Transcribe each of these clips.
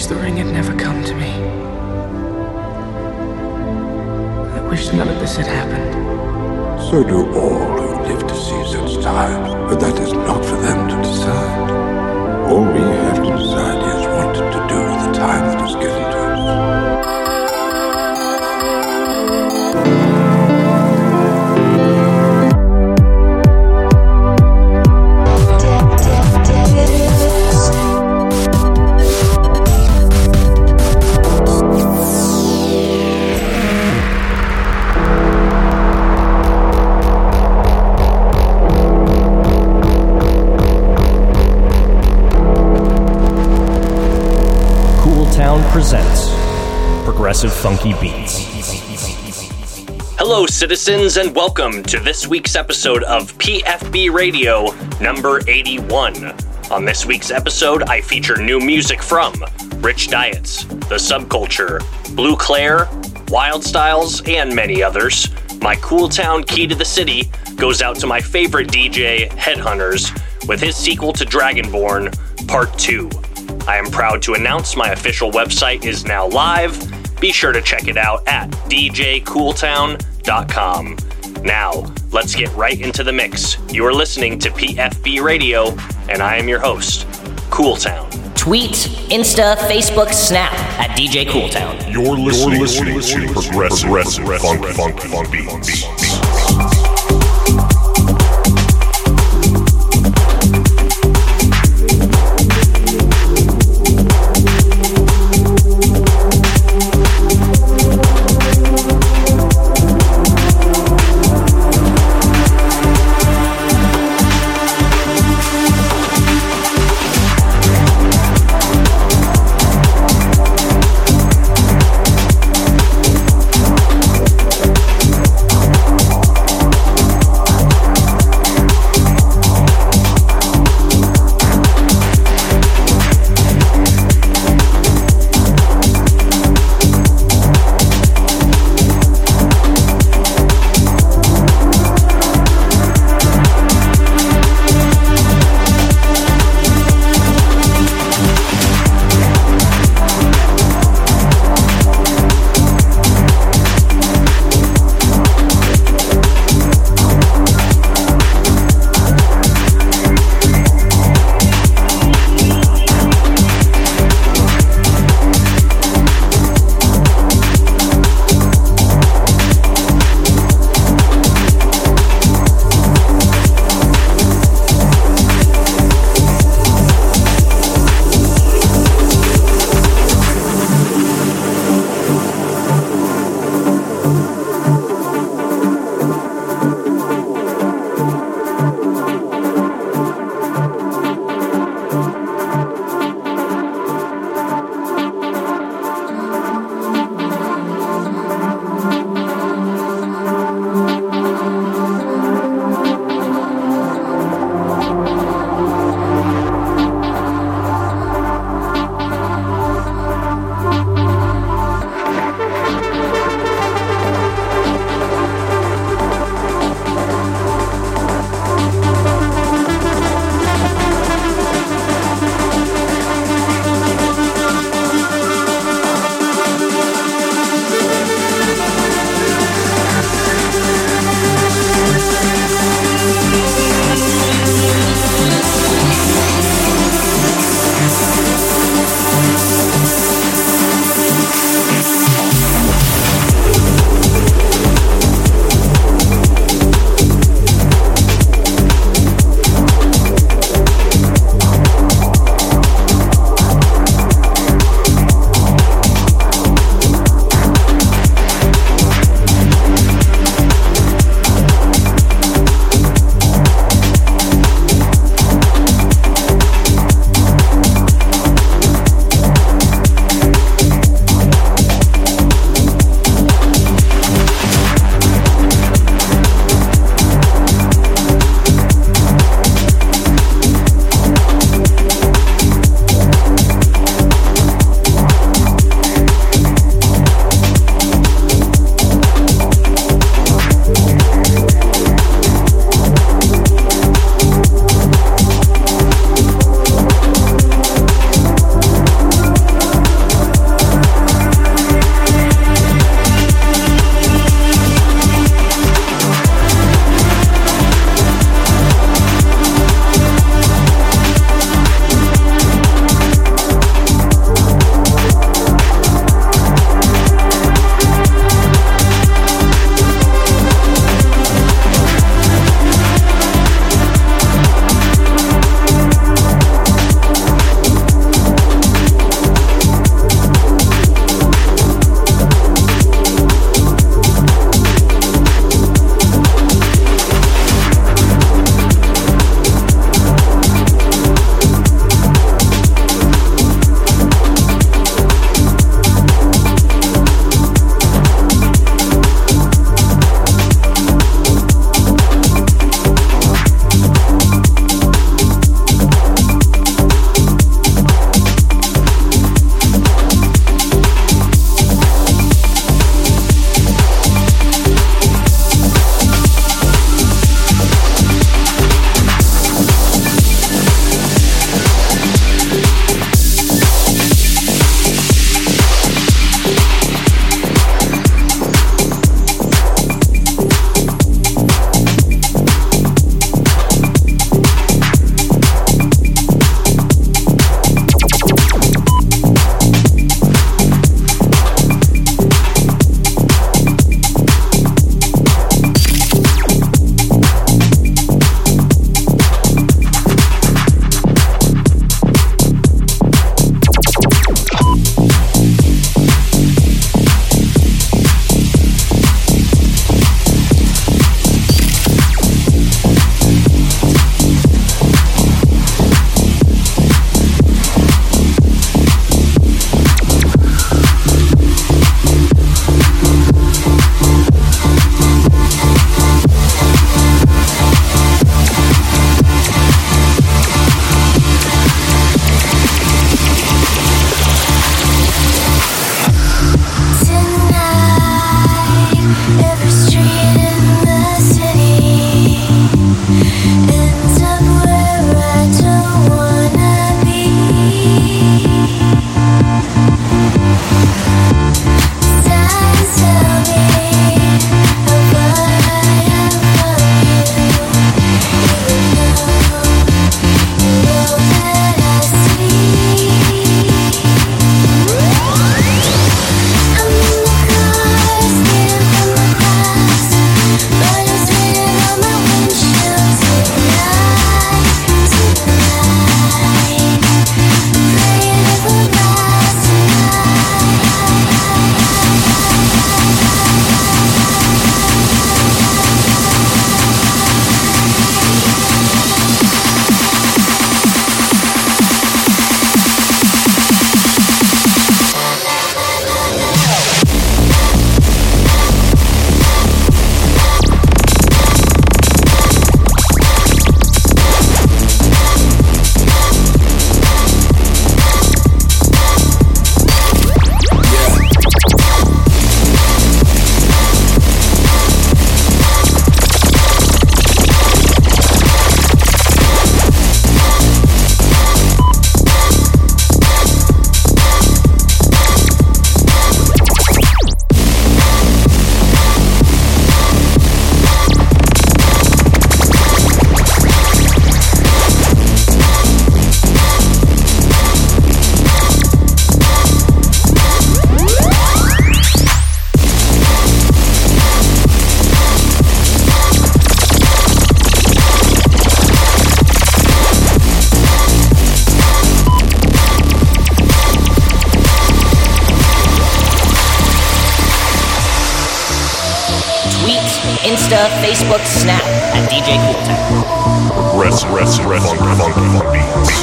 wish the ring had never come to me. I wish none of this had happened. So do all who live to see such times, but that is not for them to decide. All we have to decide is Progressive Funky Beats. Hello, citizens, and welcome to this week's episode of PFB Radio number 81. On this week's episode, I feature new music from Rich Diets, The Subculture, Blue Claire, Wildstylez, and many others. My Cooltown key to the city goes out to my favorite DJ, Headhunterz, with his sequel to Dragonborn, Part 2. I am proud to announce my official website is now live. Be sure to check it out at djcooltown.com. Now, let's get right into the mix. You are listening to PFB Radio, and I am your host, Cooltown. Tweet, Insta, Facebook, Snap at DJ Cooltown. You're listening, to Progressive, progressive Funk, Funk, Funk Beats. Thank Facebook, Snap at DJ Cooltown. Progressive, rest, rest, funky, funky beats.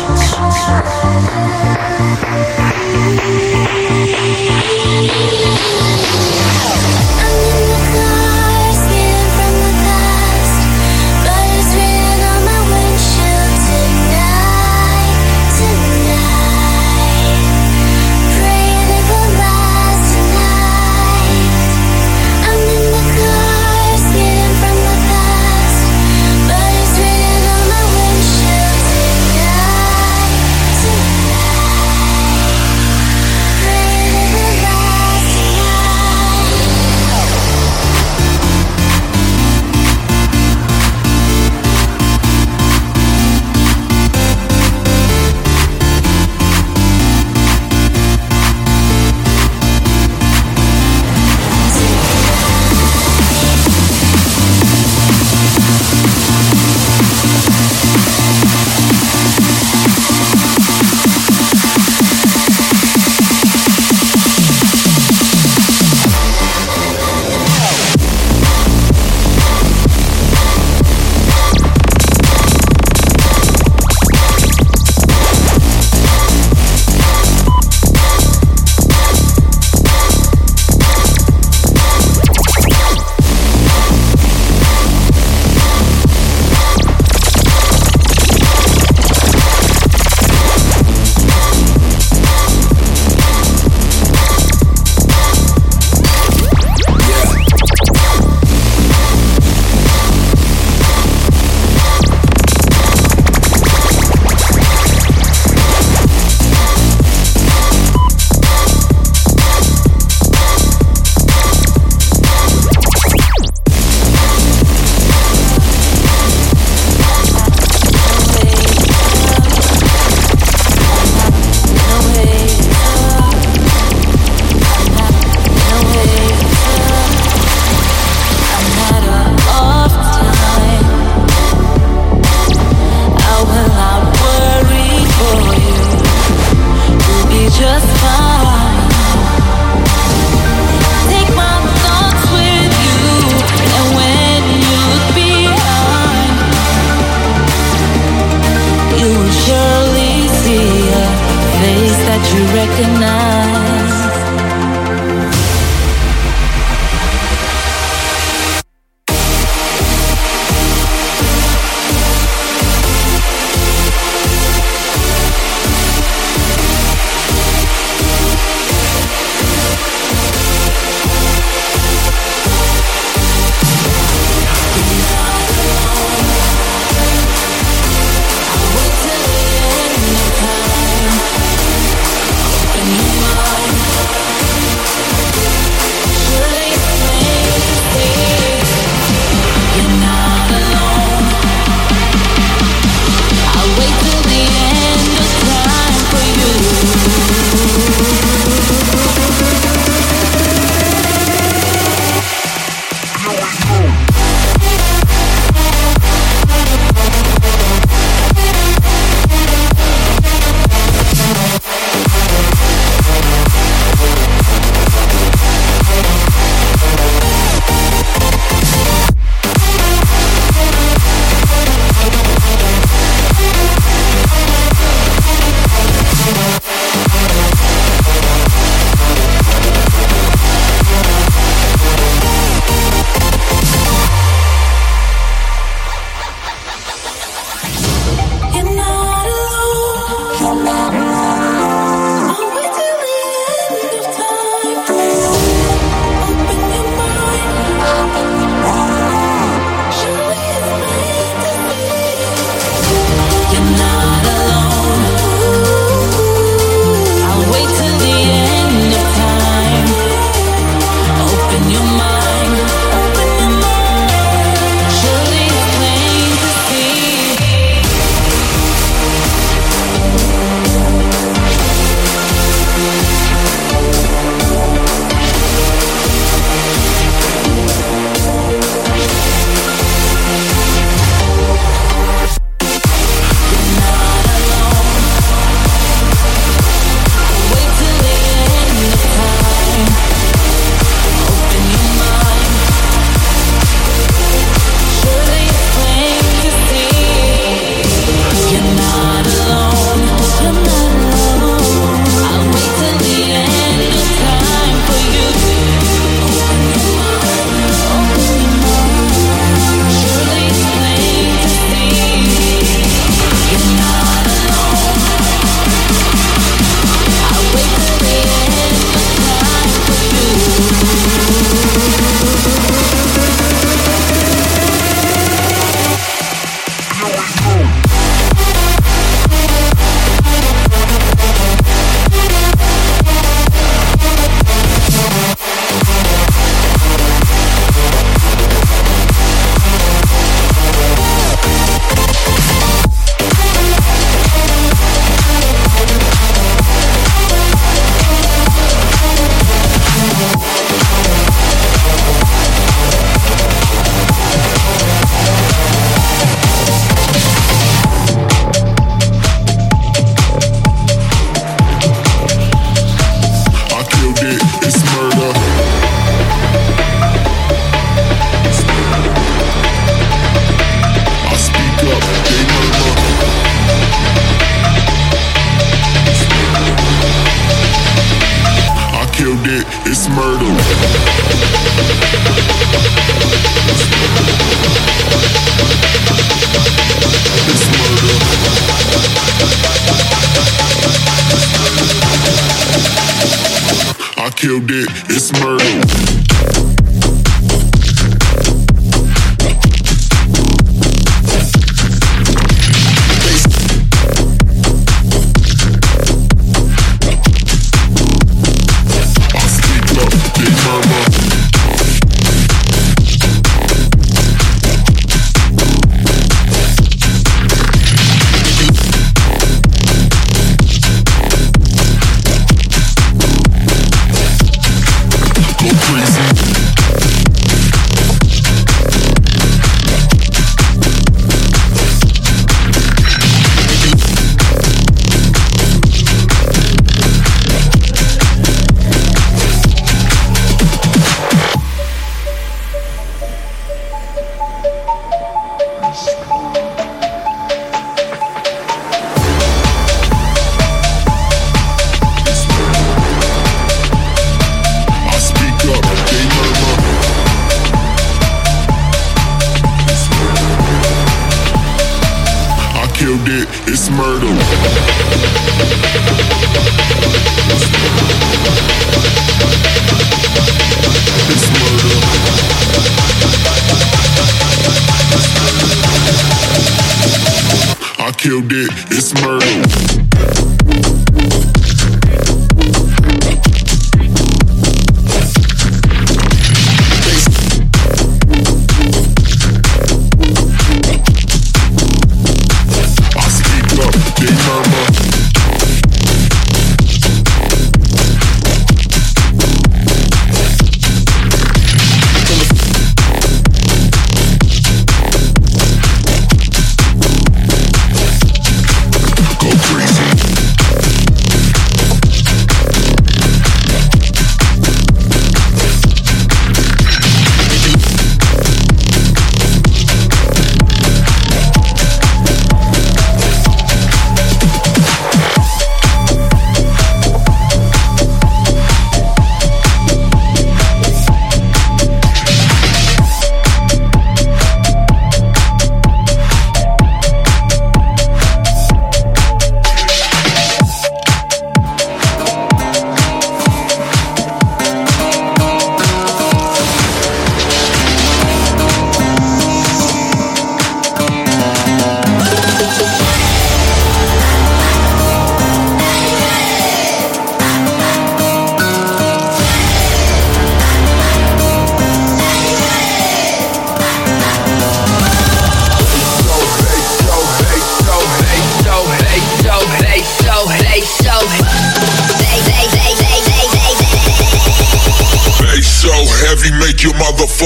killed it, it's murder.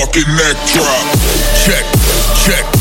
fucking neck drop. Check, check.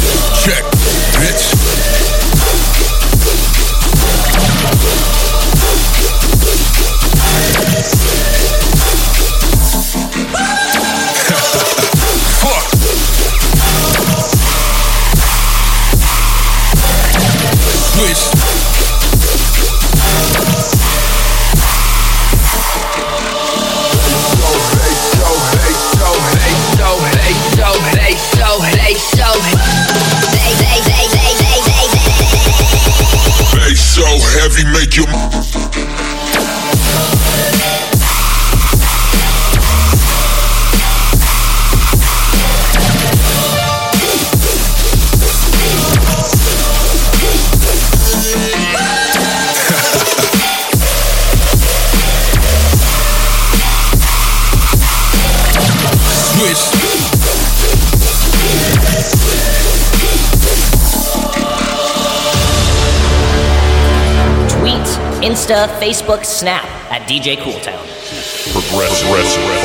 Insta, Facebook, Snap at DJ Cooltown. Progressive.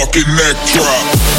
fucking neck drop.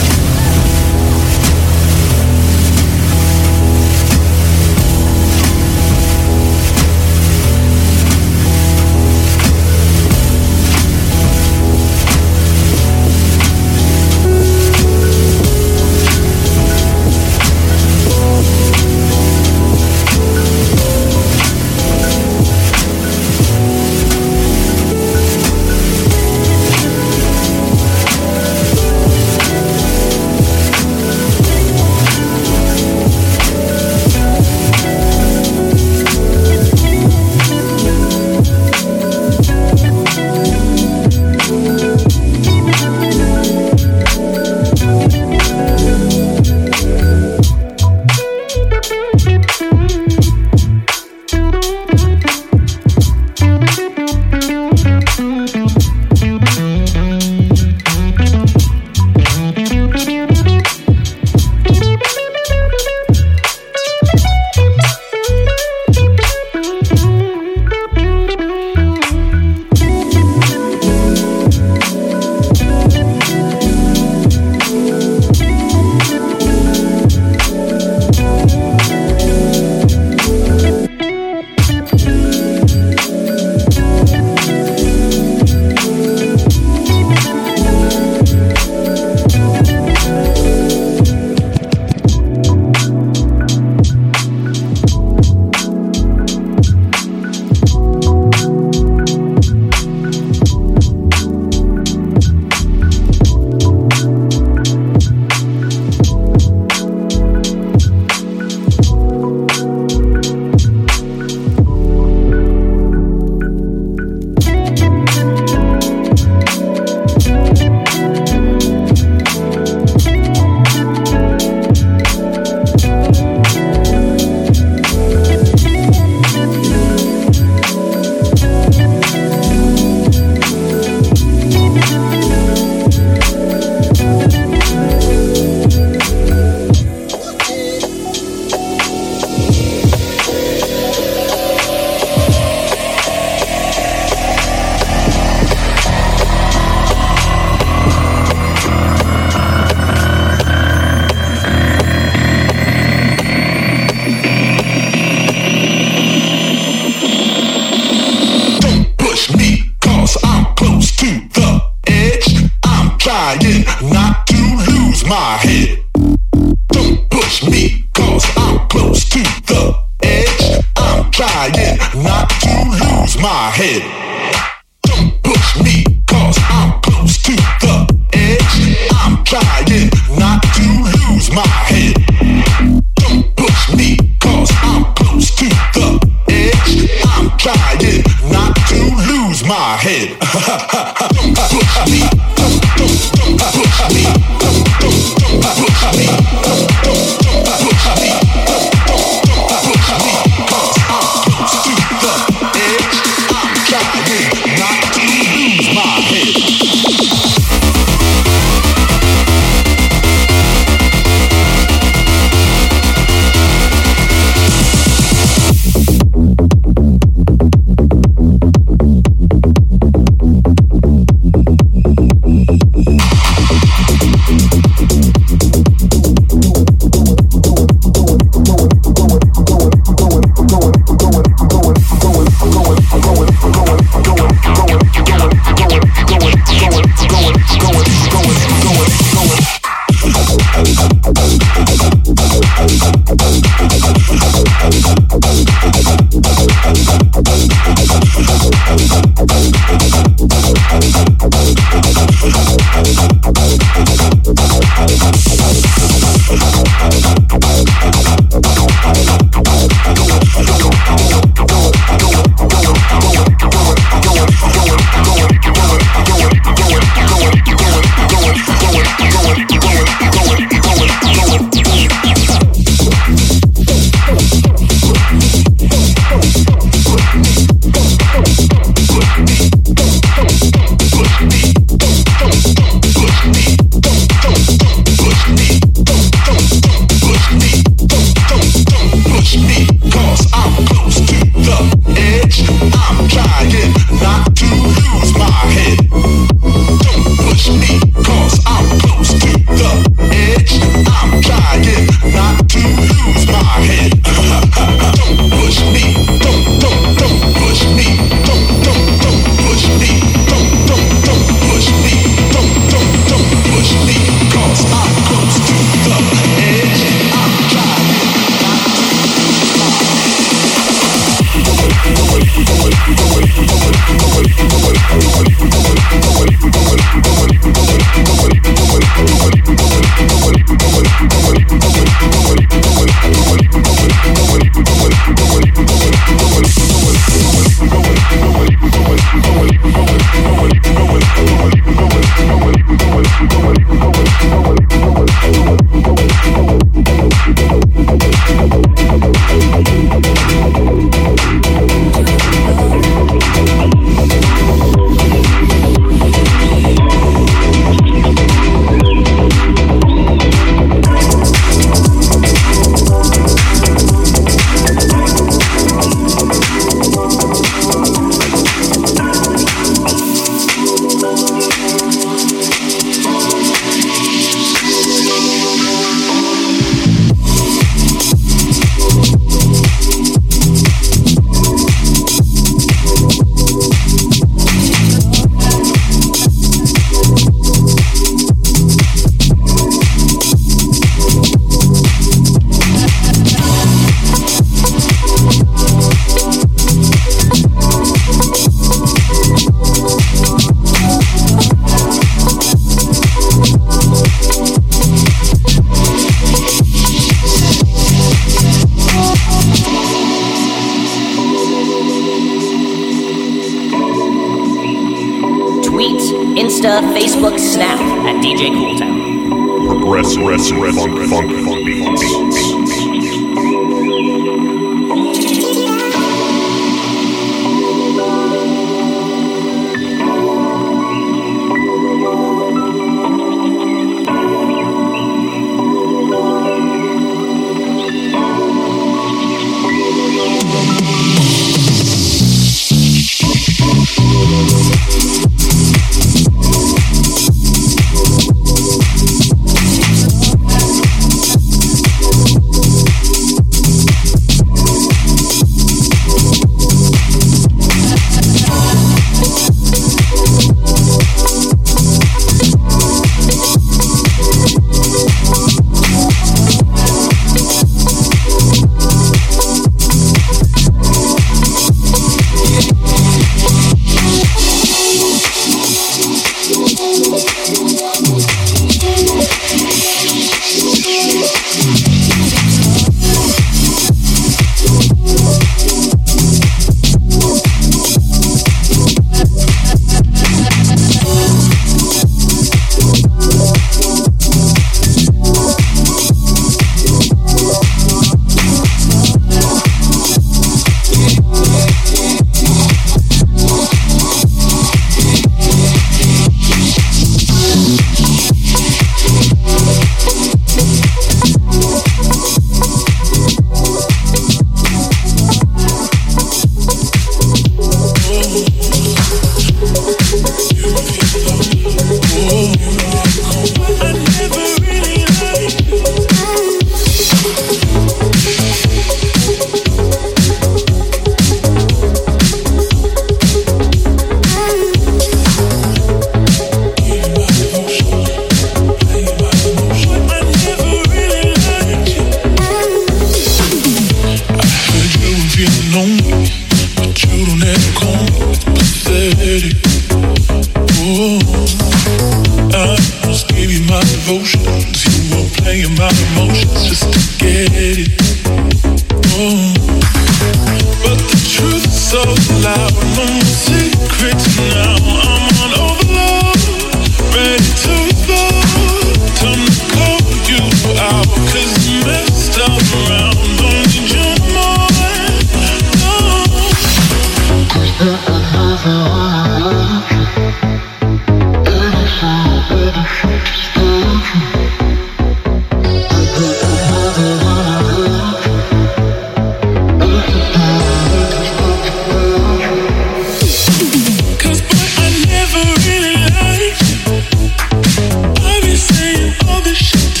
shit.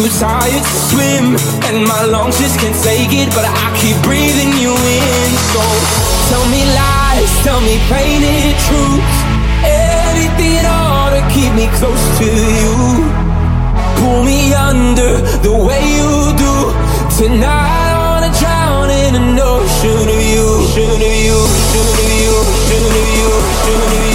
too tired to swim, and my lungs just can't take it. But I keep breathing you in. So tell me lies, tell me painted truths, anything all to keep me close to you. Pull me under the way you do tonight. I wanna drown in an ocean of you, ocean of you, ocean of you, ocean of you, ocean of you.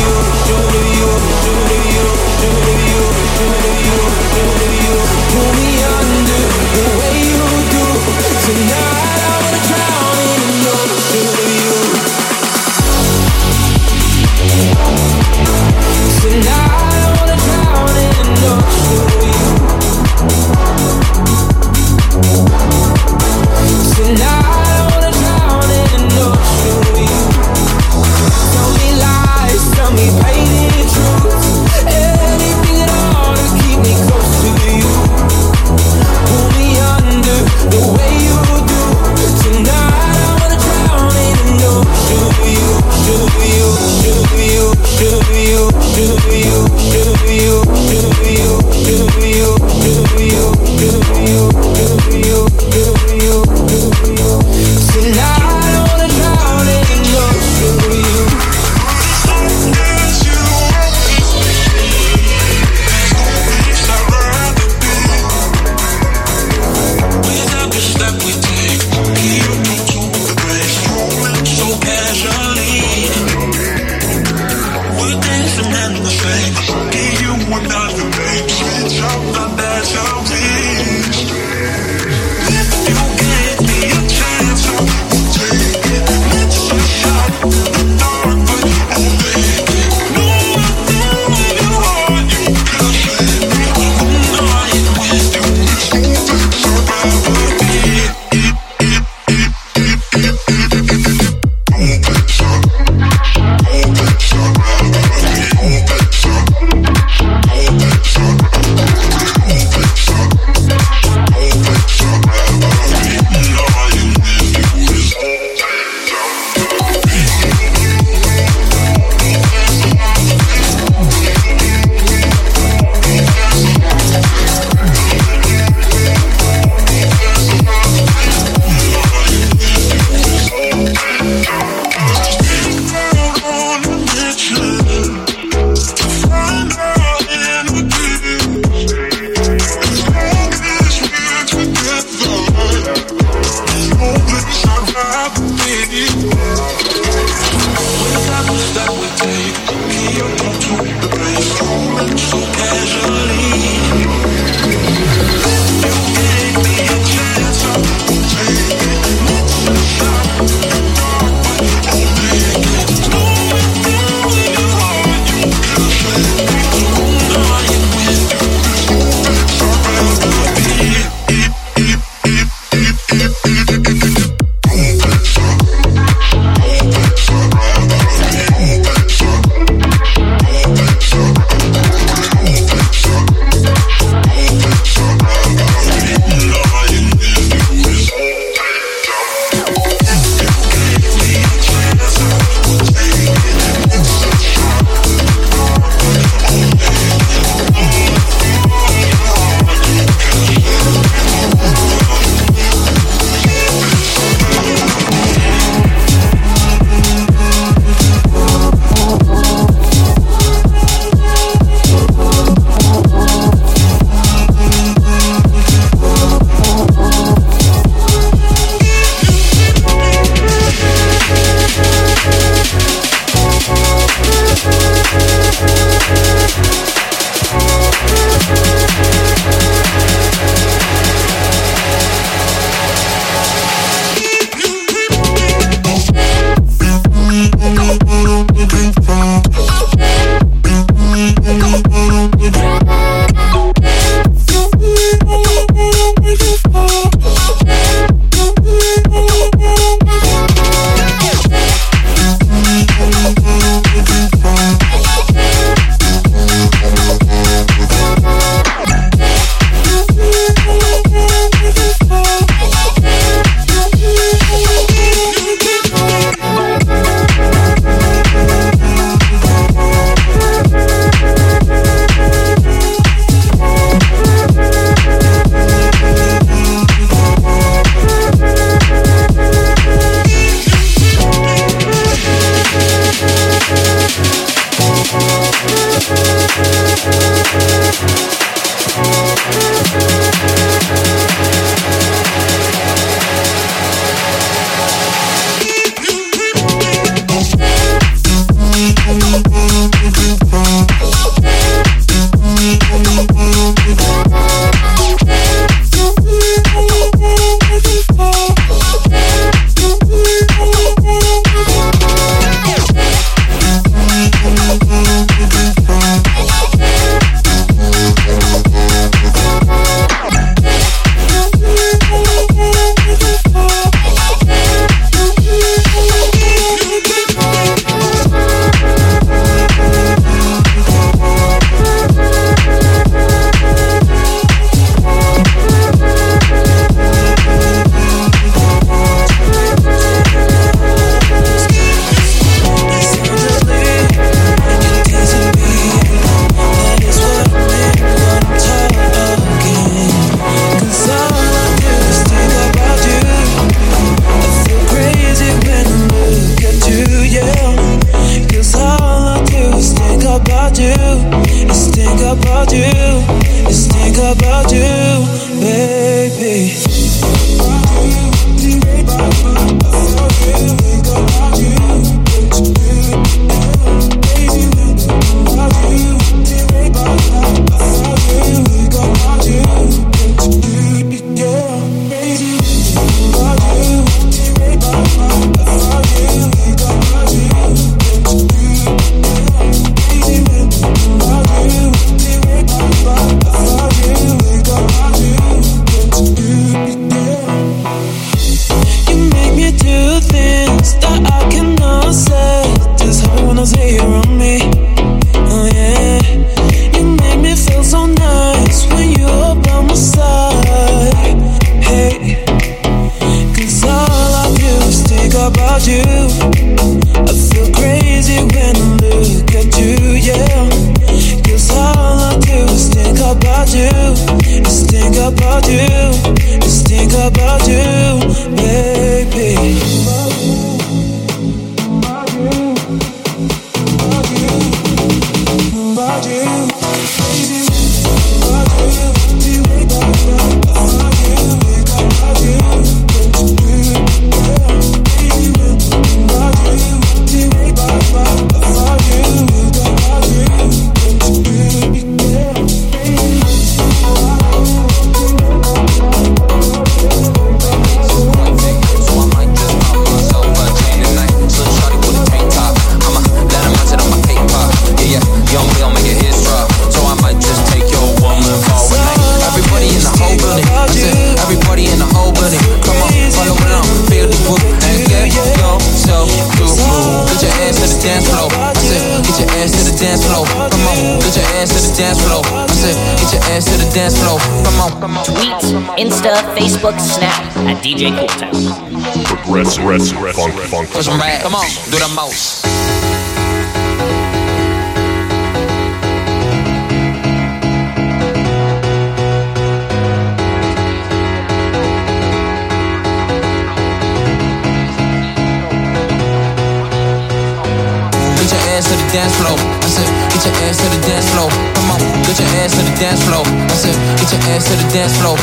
dance floor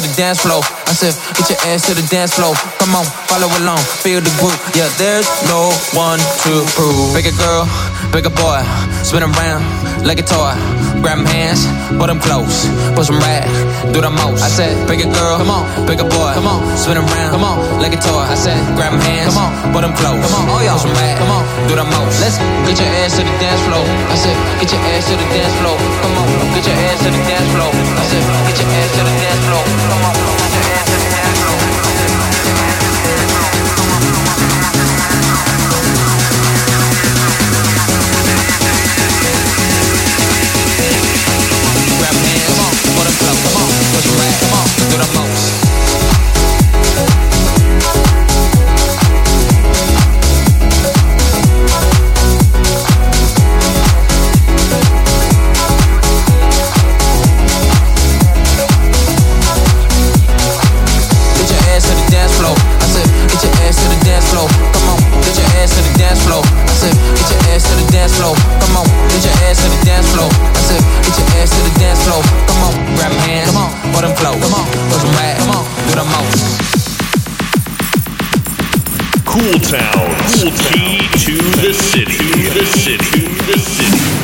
to the dance floor. I said, get your ass to the dance floor. Come on, follow along, feel the groove. Yeah, there's no one to prove. Bigger girl, bigger boy, spin around like a toy. Grab hands, put them close, push them right, do the most. I said, bigger girl, come on, bigger boy, come on, spin around, come on, like a toy. I said, grab hands, come on, put them close, come on, oh yeah, push them right, come on, do the most. Let's get your ass to the dance floor. I said, get your ass to the dance floor. Come on, get your ass to the dance floor. I said, get your ass to the dance floor. Come on. Cooltown's. Cool Key to the city. The city. The city.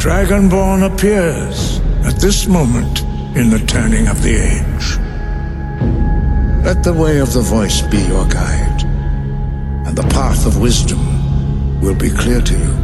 Dragonborn appears at this moment in the turning of the age. Let the way of the voice be your guide, and the path of wisdom will be clear to you.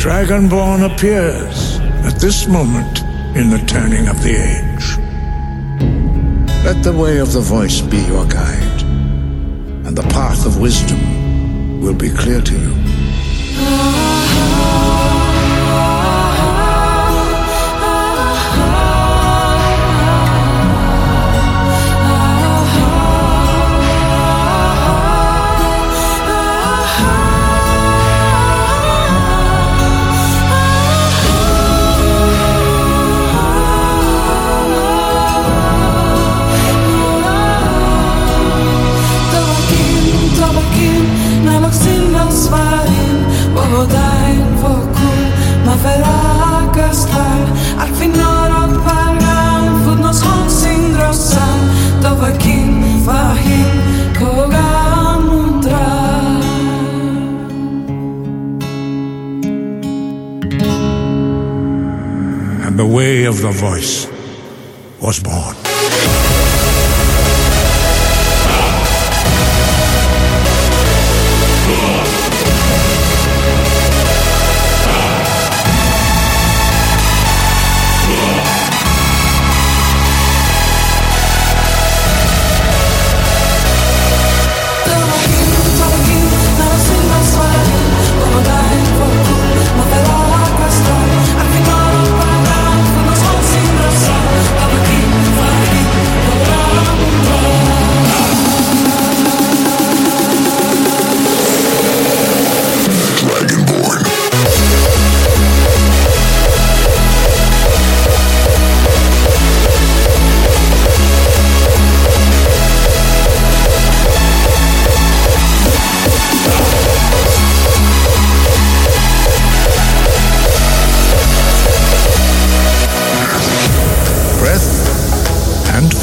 Dragonborn appears at this moment in the turning of the age. Let the way of the voice be your guide, and the path of wisdom will be clear to you. Voice was born.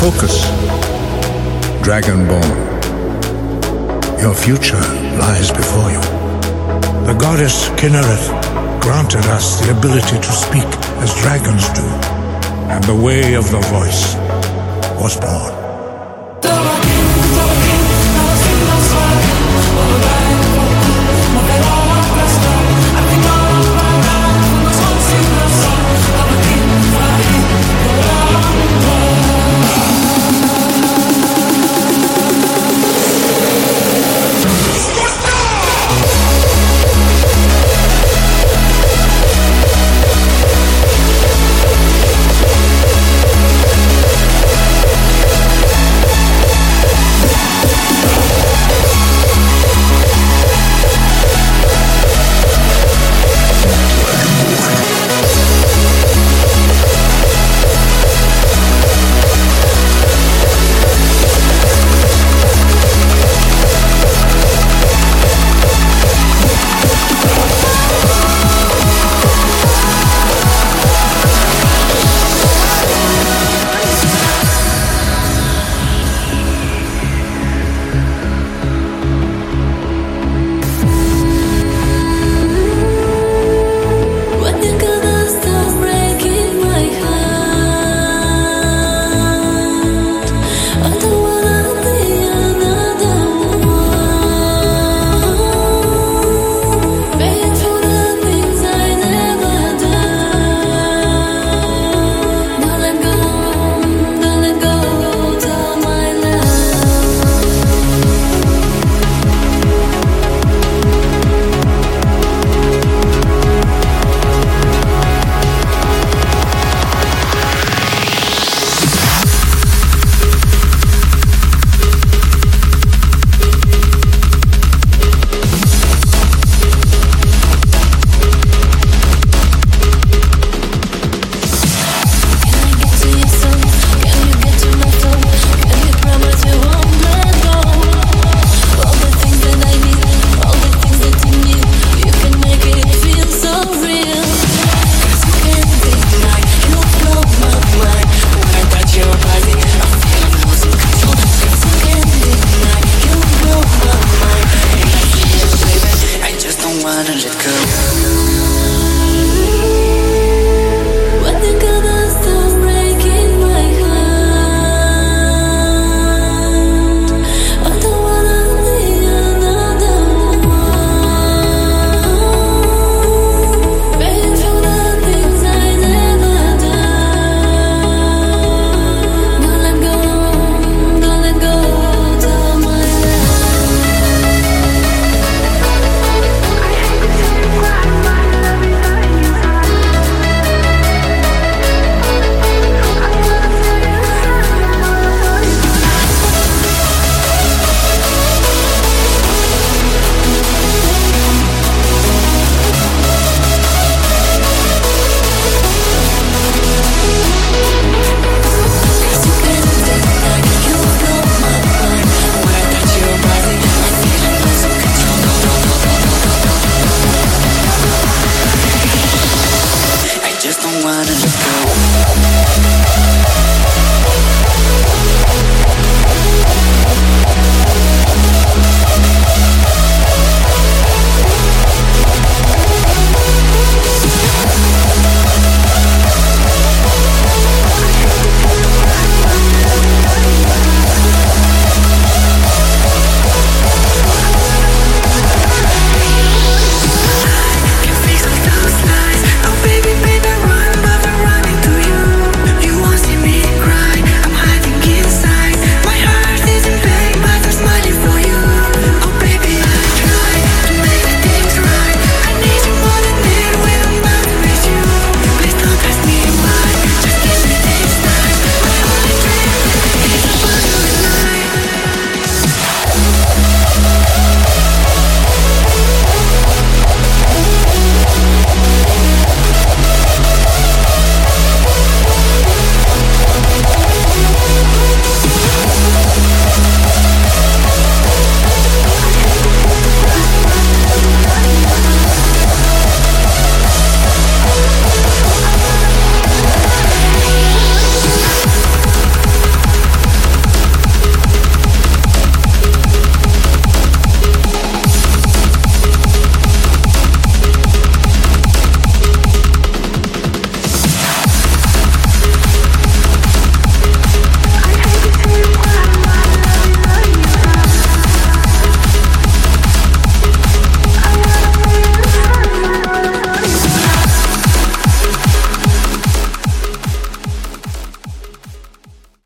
Focus. Dragonborn. Your future lies before you. The goddess Kynareth granted us the ability to speak as dragons do, and the way of the voice was born.